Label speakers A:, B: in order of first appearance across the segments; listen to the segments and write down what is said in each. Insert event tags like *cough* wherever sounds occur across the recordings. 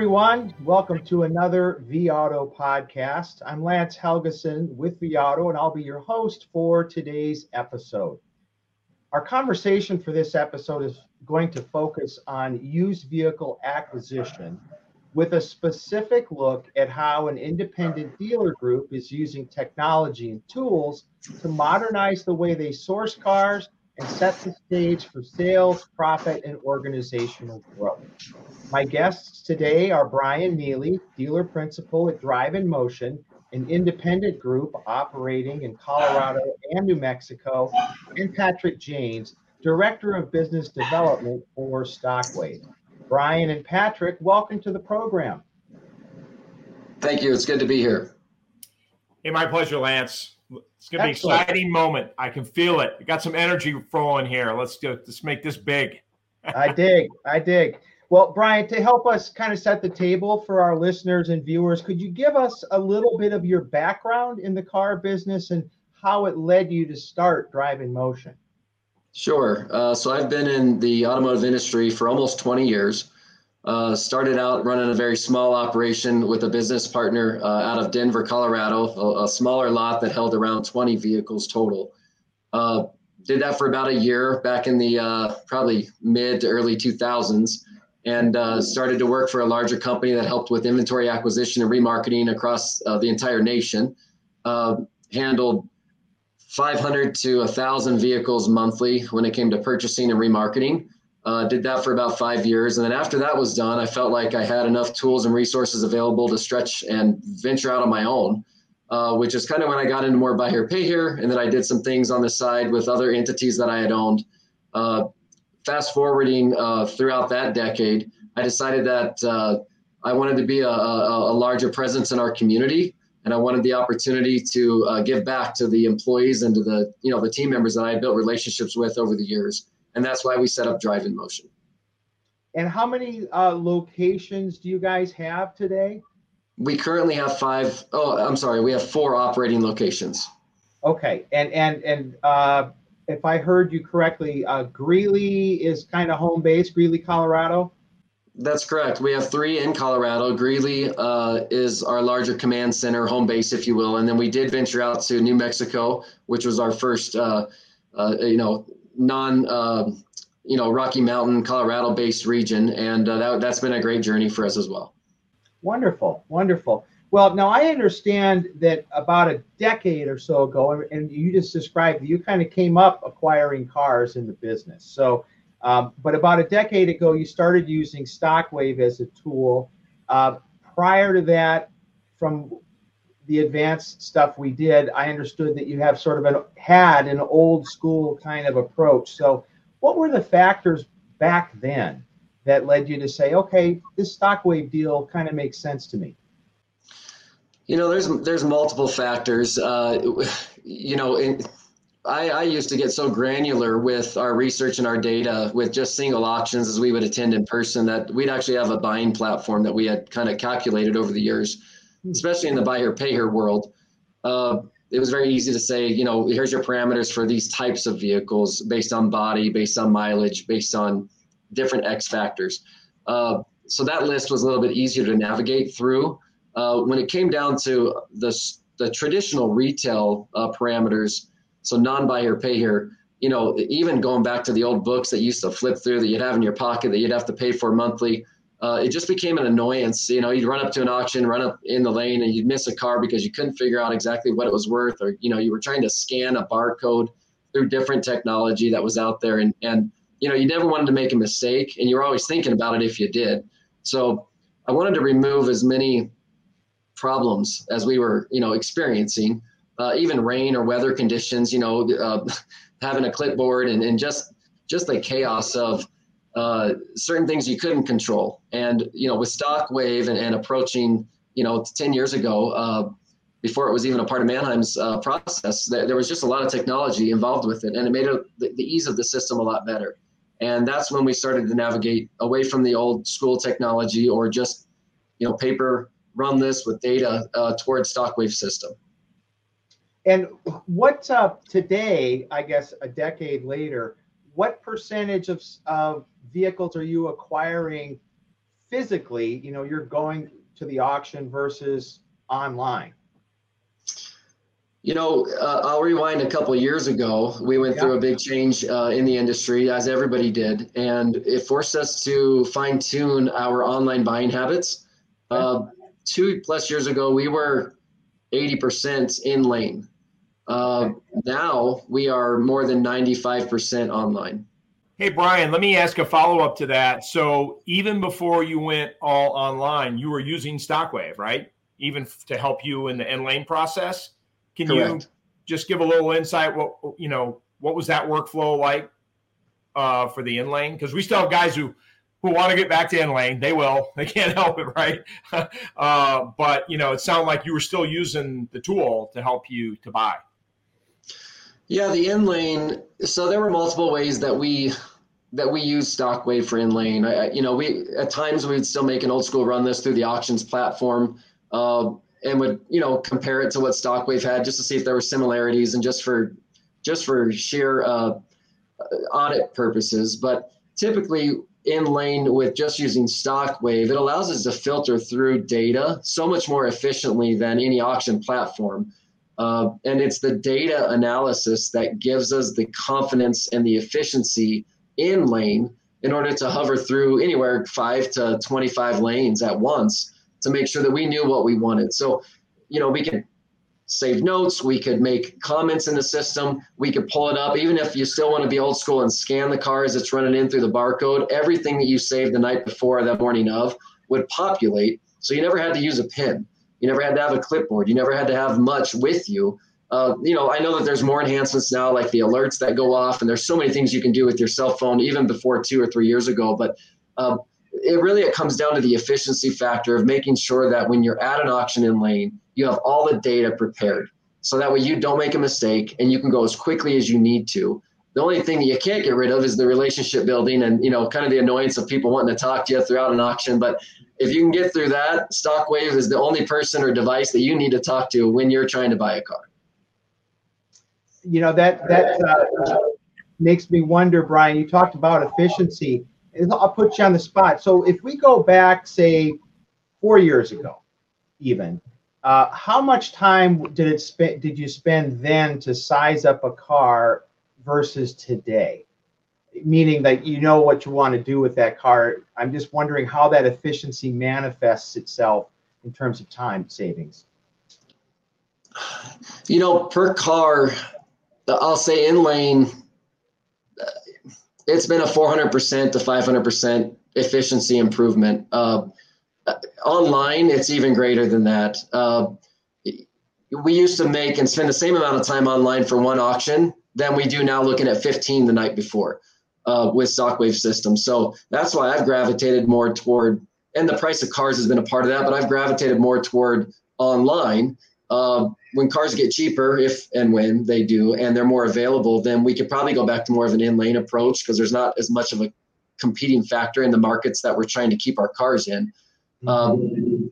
A: everyone. Welcome to another vAuto podcast. I'm Lance Helgeson with vAuto, and I'll be your host for today's episode. Our conversation for this episode is going to focus on used vehicle acquisition with a specific look at how an independent dealer group is using technology and tools to modernize the way they source cars and set the stage for sales, profit, and organizational growth. My guests today are Brian Neeley, dealer principal at Drive N-Motion, an independent group operating in Colorado and New Mexico, and Patrick James, director of business development for Stockwave. Brian and Patrick, welcome to the program.
B: Thank you. It's good to be here.
C: Hey, my pleasure, Lance. It's going to be an exciting moment. I can feel it. We got some energy flowing here. Let's do let's make this big.
A: I *laughs* dig. I dig. Well, Brian, to help us kind of set the table for our listeners and viewers, could you give us a little bit of your background in the car business and how it led you to start Drive N-Motion?
B: Sure. Uh, so I've been in the automotive industry for almost 20 years. Uh, started out running a very small operation with a business partner uh, out of Denver, Colorado, a, a, smaller lot that held around 20 vehicles total. Uh, did that for about a year back in the uh, probably mid to early 2000s and uh, started to work for a larger company that helped with inventory acquisition and remarketing across the entire nation. handled 500 to 1,000 vehicles monthly when it came to purchasing and remarketing. Uh, did that for about five years. And then after that was done, I felt like I had enough tools and resources available to stretch and venture out on my own, uh, which is kind of when I got into more buy here, pay here. And then I did some things on the side with other entities that I had owned. Uh, fast forwarding uh, throughout that decade, I decided that uh, I wanted to be a, a, a larger presence in our community and I wanted the opportunity to uh, give back to the employees and to the you know the team members that I built relationships with over the years, and that's why we set up Drive N-Motion.
A: And how many uh, locations do you guys have today?
B: We currently have five. Oh, I'm sorry, we have four operating locations.
A: Okay, and and and uh, if I heard you correctly, uh, Greeley is kind of home base, Greeley, Colorado.
B: That's correct. We have three in Colorado. Greeley uh, is our larger command center, home base, if you will, and then we did venture out to New Mexico, which was our first, uh, uh, you know, non, um, you know, Rocky Mountain, Colorado-based region, and uh, that, that's been a great journey for us as well.
A: Wonderful, wonderful. Well, now I understand that about a decade or so ago, and you just described you kind of came up acquiring cars in the business. So um, but about a decade ago, you started using Stockwave as a tool. Uh, prior to that, from the advanced stuff we did, I understood that you have sort of an had an old school kind of approach. So, what were the factors back then that led you to say, okay, this Stockwave deal kind of makes sense to me?
B: You know, there's there's multiple factors. Uh, you know, in, I, I, used to get so granular with our research and our data with just single auctions as we would attend in person that we'd actually have a buying platform that we had kind of calculated over the years. Especially in the buy here, pay here world. Uh, it was very easy to say, you know, here's your parameters for these types of vehicles based on body, based on mileage, based on different X factors. Uh, so that list was a little bit easier to navigate through. Uh, when it came down to the, the traditional retail uh, parameters, so non-buy here, pay here. You know, even going back to the old books that used to flip through that you'd have in your pocket that you'd have to pay for monthly. Uh, it just became an annoyance. You know, you'd run up to an auction, run up in the lane, and you'd miss a car because you couldn't figure out exactly what it was worth, or you know, you were trying to scan a barcode through different technology that was out there, and and you know, you never wanted to make a mistake, and you were always thinking about it if you did. So I wanted to remove as many problems as we were, you know, experiencing uh, even rain or weather conditions, you know, uh, *laughs* having a clipboard and, and just just the chaos of uh, certain things you couldn't control. And you know, with Stockwave and, and approaching, you know, 10 years ago, uh, before it was even a part of Manheim's uh, process, there, there, was just a lot of technology involved with it, and it made it, the, the ease of the system a lot better. And that's when we started to navigate away from the old school technology or just, you know, paper run this with data uh, towards Stockwave system.
A: And what uh, today, I guess a decade later, what percentage of, of vehicles are you acquiring physically, you know, you're going to the auction versus online?
B: You know, uh, I'll rewind a couple years ago. We went yeah. through a big change uh, in the industry, as everybody did, and it forced us to fine tune our online buying habits. Uh, two plus years ago, we were 80% in lane. Uh, now we are more than 95% online.
C: Hey, Brian, let me ask a follow up to that. So, even before you went all online, you were using Stockwave, right? Even to help you in the in lane process? Can Correct. you just give a little insight? What you know, what was that workflow like uh, for the in lane? Because we still have guys who who want to get back to in lane. They will. *laughs* They can't help it, right? *laughs* uh, but you know, it sounded like you were still using the tool to help you to buy.
B: Yeah, the in lane. So there were multiple ways that we that we use Stockwave for in lane. I, you know, we at times we'd still make an old school run this through the auctions platform. Uh, and would you know compare it to what Stockwave had just to see if there were similarities and just for just for sheer uh, audit purposes. But typically in lane with just using Stockwave, it allows us to filter through data so much more efficiently than any auction platform. Uh, and it's the data analysis that gives us the confidence and the efficiency in lane in order to hover through anywhere five to 25 lanes at once to make sure that we knew what we wanted. So, you know, we could save notes, we could make comments in the system, we could pull it up. Even if you still want to be old school and scan the car as it's running in through the barcode, everything that you saved the night before that morning of would populate. So you never had to use a pen. You never had to have a clipboard. You never had to have much with you. Uh, you know, I know that there's more enhancements now, like the alerts that go off, and there's so many things you can do with your cell phone, even before two or three years ago. But uh, it really it comes down to the efficiency factor of making sure that when you're at an auction in lane, you have all the data prepared. So that way you don't make a mistake and you can go as quickly as you need to. The only thing that you can't get rid of is the relationship building and you know kind of the annoyance of people wanting to talk to you throughout an auction. But if you can get through that, Stockwave is the only person or device that you need to talk to when you're trying to buy a car.
A: You know that that uh, makes me wonder, Brian. You talked about efficiency I'll put you on the spot. So if we go back, say, four years ago, even, uh, how much time did it spend? Did you spend then to size up a car versus today? Meaning that you know what you want to do with that car. I'm just wondering how that efficiency manifests itself in terms of time savings.
B: You know, per car, I'll say in lane it's been a 400% to 500% efficiency improvement. Uh, online, it's even greater than that. Uh, we used to make and spend the same amount of time online for one auction than we do now looking at 15 the night before uh, with Stockwave systems. So that's why I've gravitated more toward, and the price of cars has been a part of that, but I've gravitated more toward online uh, when cars get cheaper, if and when they do, and they're more available, then we could probably go back to more of an in lane approach because there's not as much of a competing factor in the markets that we're trying to keep our cars in. Um,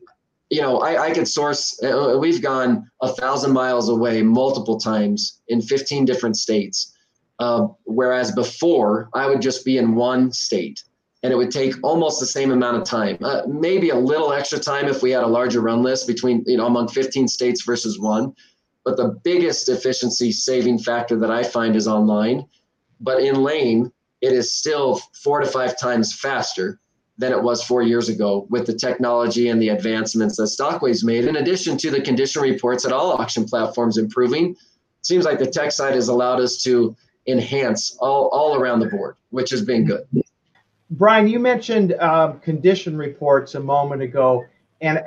B: you know, I, I could source, uh, we've gone a thousand miles away multiple times in 15 different states. Uh, whereas before, I would just be in one state and it would take almost the same amount of time uh, maybe a little extra time if we had a larger run list between you know among 15 states versus one. But the biggest efficiency saving factor that i find is online. But in lane it is still four to five times faster than it was four years ago with the technology and the advancements that stockwave's made in addition to the condition reports at all auction platforms improving. It seems like the tech side has allowed us to enhance all, all around the board which has been good
A: Brian, you mentioned um, condition reports a moment ago, and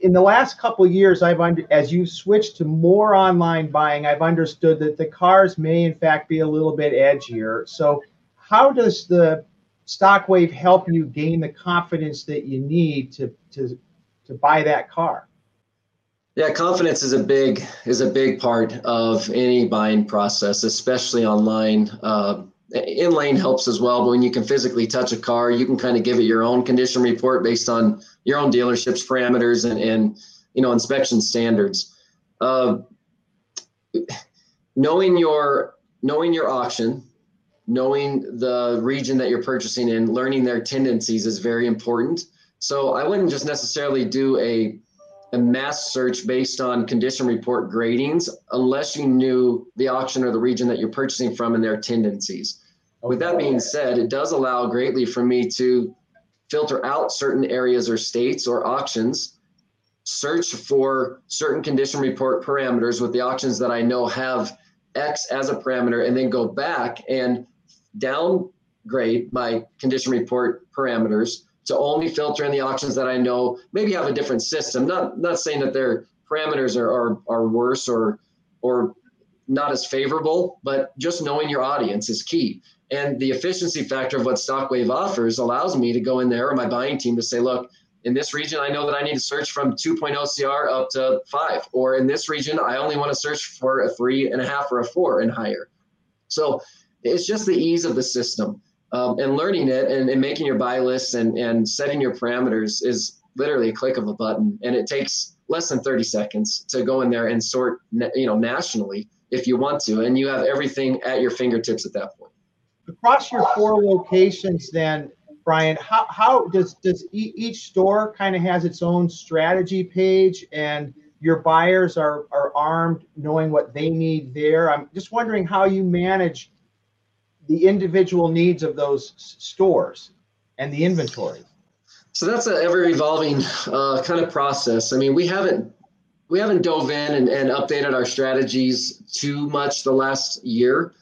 A: in the last couple years, I've under, as you've switched to more online buying, I've understood that the cars may in fact be a little bit edgier. So, how does the Stockwave help you gain the confidence that you need to to to buy that car?
B: Yeah, confidence is a big is a big part of any buying process, especially online. Uh, in lane helps as well. But when you can physically touch a car, you can kind of give it your own condition report based on your own dealership's parameters and, and you know inspection standards. Uh, knowing your knowing your auction, knowing the region that you're purchasing in, learning their tendencies is very important. So I wouldn't just necessarily do a a mass search based on condition report gradings unless you knew the auction or the region that you're purchasing from and their tendencies. With that being said, it does allow greatly for me to filter out certain areas or states or auctions, search for certain condition report parameters with the auctions that I know have X as a parameter, and then go back and downgrade my condition report parameters to only filter in the auctions that I know maybe have a different system. Not not saying that their parameters are are, are worse or or not as favorable, but just knowing your audience is key. And the efficiency factor of what Stockwave offers allows me to go in there or my buying team to say, look, in this region, I know that I need to search from 2.0 CR up to five. Or in this region, I only want to search for a three and a half or a four and higher. So it's just the ease of the system um, and learning it and, and making your buy lists and, and setting your parameters is literally a click of a button. And it takes less than 30 seconds to go in there and sort you know nationally if you want to. And you have everything at your fingertips at that point.
A: Across your four locations then brian how, how does does each store kind of has its own strategy page and your buyers are are armed knowing what they need there? I'm just wondering how you manage the individual needs of those stores and the inventory?
B: So that's an ever evolving uh, kind of process. I mean, we haven't we haven't dove in and, and updated our strategies too much the last year.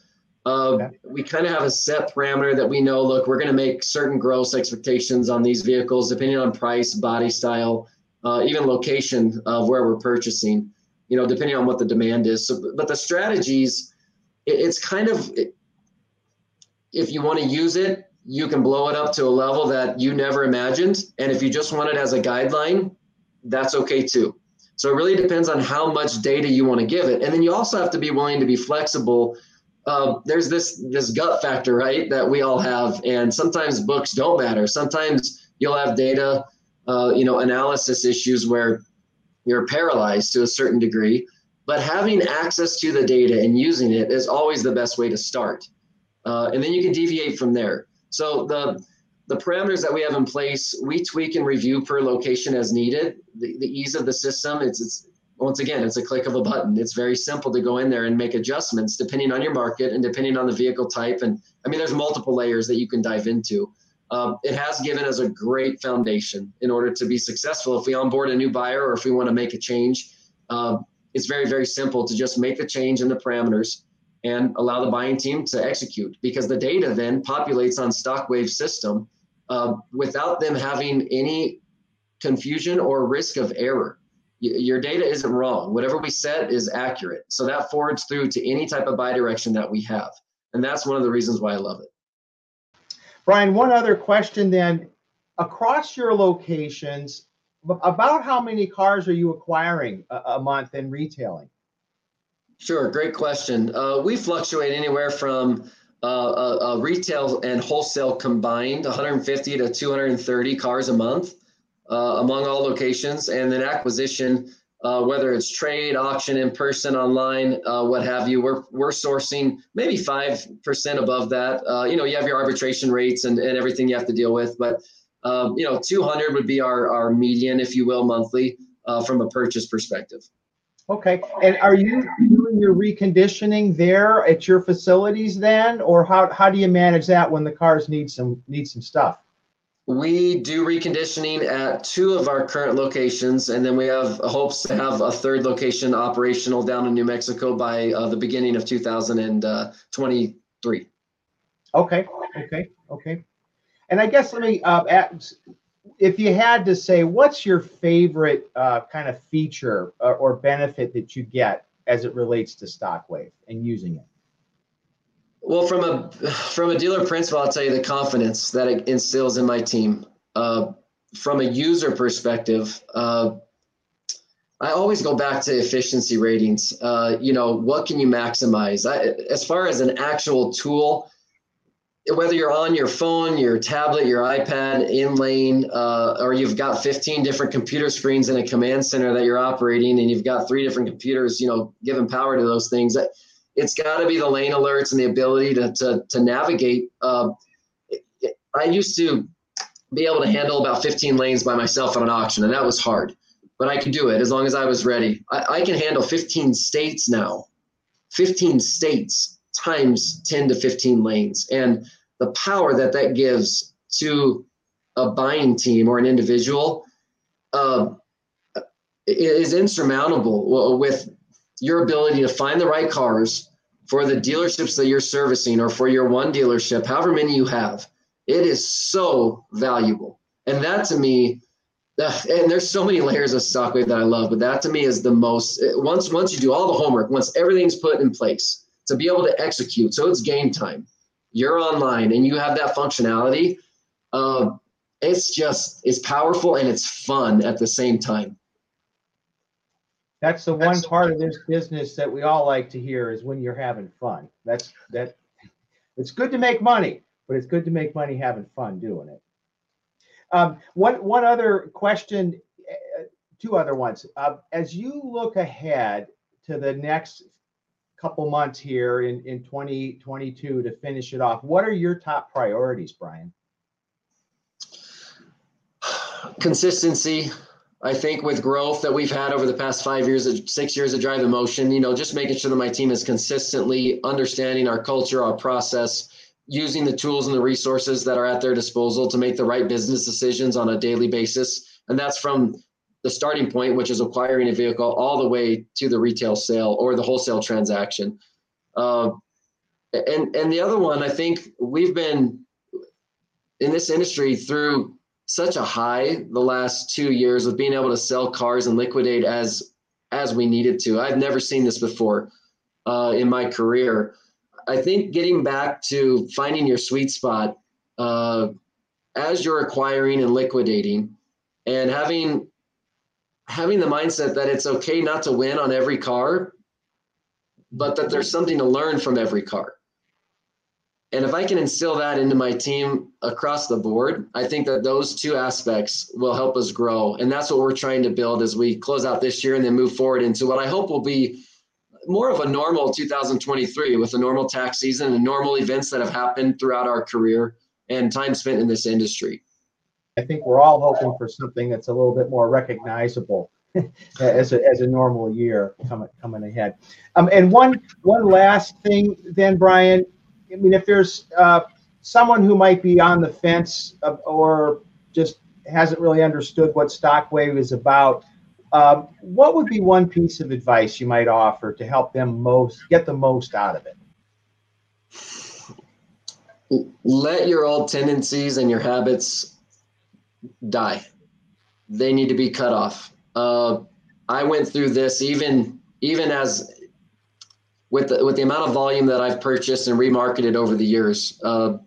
B: Uh, okay. We kind of have a set parameter that we know. Look, we're going to make certain gross expectations on these vehicles, depending on price, body style, uh, even location of where we're purchasing. You know, depending on what the demand is. So, but the strategies, it, it's kind of it, if you want to use it, you can blow it up to a level that you never imagined. And if you just want it as a guideline, that's okay too. So it really depends on how much data you want to give it. And then you also have to be willing to be flexible. Uh, there's this this gut factor, right, that we all have. And sometimes books don't matter. Sometimes you'll have data, uh, you know, analysis issues where you're paralyzed to a certain degree. But having access to the data and using it is always the best way to start uh, and then you can deviate from there. So the the parameters that we have in place, we tweak and review per location as needed. The, the ease of the system, it's, it's once again, it's a click of a button. It's very simple to go in there and make adjustments depending on your market and depending on the vehicle type. And I mean, there's multiple layers that you can dive into. Um, it has given us a great foundation in order to be successful. If we onboard a new buyer or if we want to make a change, uh, it's very, very simple to just make the change in the parameters and allow the buying team to execute because the data then populates on Stockwave system uh, without them having any confusion or risk of error. Y- your data isn't wrong. Whatever we set is accurate. So that forwards through to any type of buy direction that we have. And that's one of the reasons why I love it.
A: Brian, one other question then. Across your locations, about how many cars are you acquiring a, a month in retailing?
B: Sure, great question. Uh, we fluctuate anywhere from uh, a, a, retail and wholesale combined 150 to 230 cars a month uh, among all locations, and then acquisition, uh, whether it's trade, auction, in person, online, uh, what have you. We're we're sourcing maybe five percent above that. Uh, you know, you have your arbitration rates and, and everything you have to deal with, but um, you know, 200 would be our our median, if you will, monthly from a purchase perspective.
A: Okay. And are you doing your reconditioning there at your facilities then, or how, how do you manage that when the cars need some need some stuff?
B: We do reconditioning at two of our current locations, and then we have hopes to have a third location operational down in New Mexico by uh, the beginning of 2023.
A: Okay. Okay. Okay. And I guess let me uh, add, if you had to say, what's your favorite uh, kind of feature or, or, benefit that you get as it relates to Stockwave and using it?
B: Well, from a from a dealer principal, I'll tell you the confidence that it instills in my team. Uh, from a user perspective, uh, I always go back to efficiency ratings. Uh, you know, what can you maximize? I, as far as an actual tool, whether you're on your phone, your tablet, your iPad, in lane, uh, or you've got 15 different computer screens in a command center that you're operating, and you've got three different computers, you know, giving power to those things. It's got to be the lane alerts and the ability to to, to navigate. Uh, I used to be able to handle about 15 lanes by myself on an auction, and that was hard. But I could do it as long as I was ready. I, I can handle 15 states now, 15 states times 10 to 15 lanes, and the power that that gives to a buying team or an individual uh, is insurmountable with your ability to find the right cars for the dealerships that you're servicing or for your one dealership, however many you have. It is so valuable. And that to me, and there's so many layers of Stockwave that I love, but that to me is the most once once you do all the homework, once everything's put in place to be able to execute. So it's game time. You're online and you have that functionality. Uh, it's just it's powerful and it's fun at the same time.
A: That's the one part of this business that we all like to hear is when you're having fun. That's that. It's good to make money, but it's good to make money having fun doing it. Um, one one other question, uh, two other ones. Uh, as you look ahead to the next couple months here in in 2022 to finish it off, what are your top priorities, Brian?
B: Consistency, I think with growth that we've had over the past five years, uh, six years of Drive N-Motion, you know, just making sure that my team is consistently understanding our culture, our process, using the tools and the resources that are at their disposal to make the right business decisions on a daily basis. And that's from the starting point, which is acquiring a vehicle, all the way to the retail sale or the wholesale transaction. Uh, and and the other one, I think we've been in this industry through such a high the last two years of being able to sell cars and liquidate as as we needed to. I've never seen this before uh, in my career. I think getting back to finding your sweet spot uh, as you're acquiring and liquidating, and having having the mindset that it's okay not to win on every car, but that there's something to learn from every car. And if I can instill that into my team across the board, I think that those two aspects will help us grow. And that's what we're trying to build as we close out this year and then move forward into what I hope will be more of a normal 2023 with a normal tax season and normal events that have happened throughout our career and time spent in this industry.
A: I think we're all hoping for something that's a little bit more recognizable *laughs* as a, as a normal year coming coming ahead. Um, and one one last thing, then Brian, I mean, if there's uh, someone who might be on the fence of, or just hasn't really understood what Stockwave is about, um, what would be one piece of advice you might offer to help them most get the most out of it?
B: Let your old tendencies and your habits die. They need to be cut off. Uh, I went through this even even as with the, with the amount of volume that I've purchased and remarketed over the years, uh,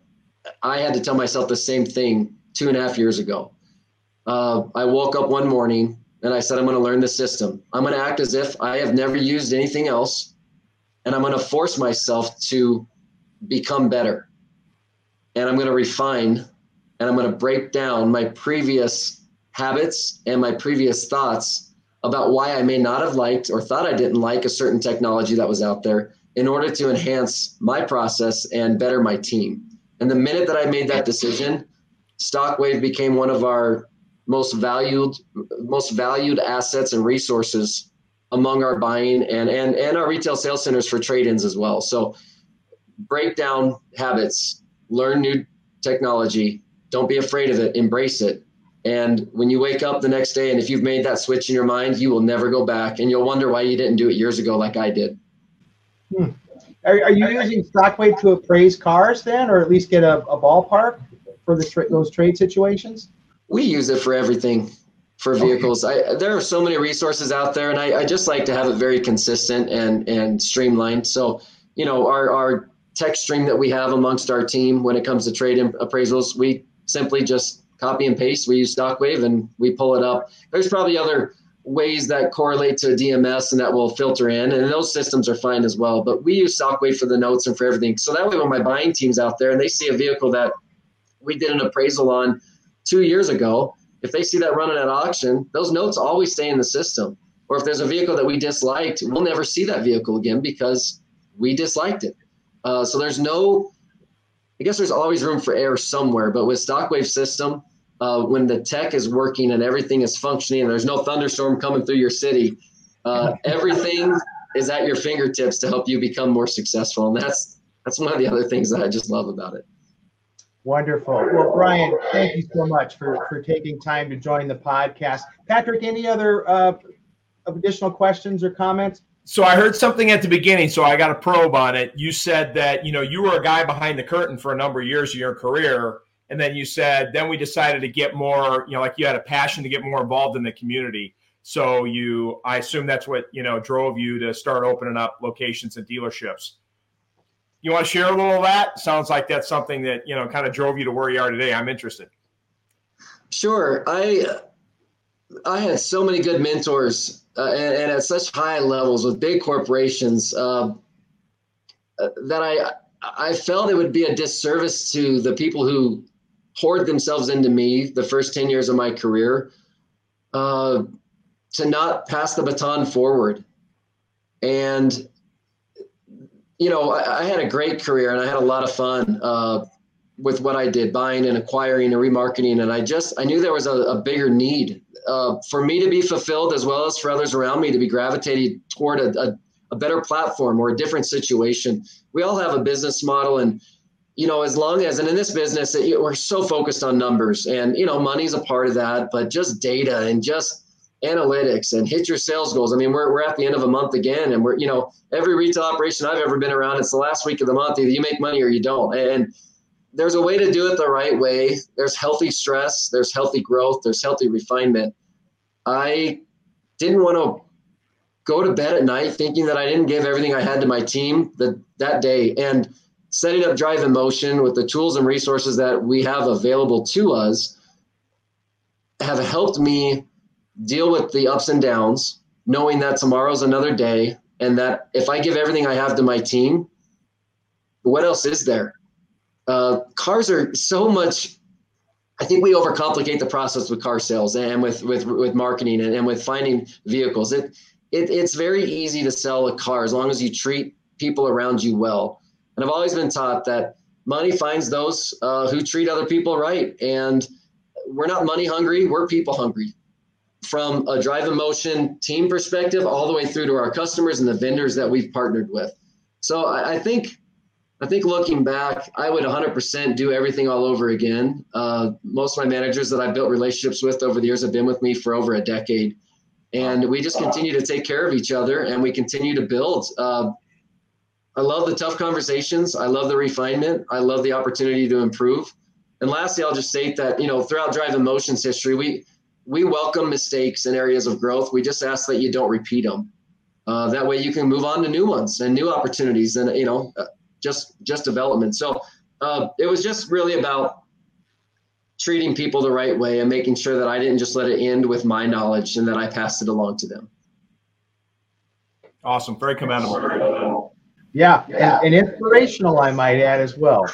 B: I had to tell myself the same thing two and a half years ago. Uh, I woke up one morning and I said, I'm going to learn the system. I'm going to act as if I have never used anything else, and I'm going to force myself to become better. And I'm going to refine and I'm going to break down my previous habits and my previous thoughts about why I may not have liked or thought I didn't like a certain technology that was out there in order to enhance my process and better my team. And the minute that I made that decision, Stockwave became one of our most valued most valued assets and resources among our buying and and and our retail sales centers for trade-ins as well. So break down habits, learn new technology, don't be afraid of it, embrace it, and when you wake up the next day, and if you've made that switch in your mind, you will never go back, and you'll wonder why you didn't do it years ago, like I did.
A: Hmm. Are, are, you using Stockwave to appraise cars then, or at least get a, a ballpark for the tra- those trade situations?
B: We use it for everything for vehicles. Okay. I, there are so many resources out there, and I, I, just like to have it very consistent and and streamlined. So, you know, our our tech stream that we have amongst our team when it comes to trade appraisals, we simply just copy and paste. We use Stockwave and we pull it up. There's probably other ways that correlate to DMS and that will filter in, and those systems are fine as well. But we use Stockwave for the notes and for everything. So that way, when my buying team's out there and they see a vehicle that we did an appraisal on two years ago, if they see that running at auction, those notes always stay in the system. Or if there's a vehicle that we disliked, we'll never see that vehicle again because we disliked it. Uh, so there's no, I guess there's always room for error somewhere. But with Stockwave system, uh, when the tech is working and everything is functioning and there's no thunderstorm coming through your city, uh, *laughs* everything is at your fingertips to help you become more successful. And that's that's one of the other things that I just love about it.
A: Wonderful. Well, Brian, thank you so much for, for taking time to join the podcast. Patrick, any other uh, additional questions or comments?
C: So I heard something at the beginning, so I got a probe on it. You said that you know you were a guy behind the curtain for a number of years of your career, and then you said then we decided to get more, you know, like you had a passion to get more involved in the community. So you, I assume that's what you know drove you to start opening up locations and dealerships. You want to share a little of that? Sounds like that's something that you know kind of drove you to where you are today. I'm interested.
B: Sure, I I had so many good mentors uh, and, and, at such high levels with big corporations uh, that I I felt it would be a disservice to the people who poured themselves into me the first ten years of my career. Uh, to not pass the baton forward. And, you know, I, I, had a great career and I had a lot of fun uh, with what I did, buying and acquiring and remarketing. And I just, I knew there was a, a bigger need uh, for me to be fulfilled as well as for others around me to be gravitated toward a, a, a better platform or a different situation. We all have a business model and, you know, as long as, and in this business, we're so focused on numbers and, you know, money's a part of that, but just data and just, analytics and hit your sales goals. I mean, we're, we're at the end of a month again, and we're, you know, every retail operation I've ever been around, it's the last week of the month. Either you make money or you don't. And there's a way to do it the right way. There's healthy stress, there's healthy growth, there's healthy refinement. I didn't want to go to bed at night thinking that I didn't give everything I had to my team that, that day. And setting up Drive N-Motion with the tools and resources that we have available to us have helped me deal with the ups and downs, knowing that tomorrow's another day, and that if I give everything I have to my team, what else is there? Uh, cars are so much. I think we overcomplicate the process with car sales and with with with marketing and, and with finding vehicles. It, it it's very easy to sell a car as long as you treat people around you well. And I've always been taught that money finds those uh, who treat other people right. And we're not money hungry; we're people hungry from a Drive N-Motion team perspective all the way through to our customers and the vendors that we've partnered with so i, I think i think looking back i would 100% do everything all over again. Uh, most of my managers that i've built relationships with over the years have been with me for over a decade. And we just continue to take care of each other and we continue to build. Uh, i love the tough conversations. I love the refinement. I love the opportunity to improve. And lastly i'll just state that you know throughout Drive N-Motion's history we we welcome mistakes and areas of growth. We just ask that you don't repeat them. Uh, that way you can move on to new ones and new opportunities and, you know, just, just development. So uh, it was just really about treating people the right way and making sure that I didn't just let it end with my knowledge and that I passed it along to them.
C: Awesome. Very commendable.
A: Yeah. And, and inspirational, I might add as well.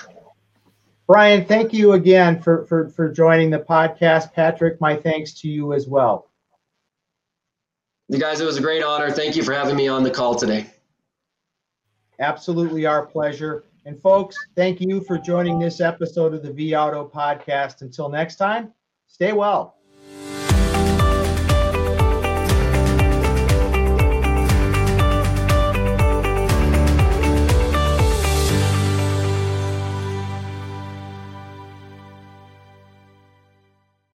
A: Brian, thank you again for, for, for joining the podcast. Patrick, my thanks to you as well.
B: You guys, it was a great honor. Thank you for having me on the call today.
A: Absolutely our pleasure. And folks, thank you for joining this episode of the vAuto podcast. Until next time, stay well.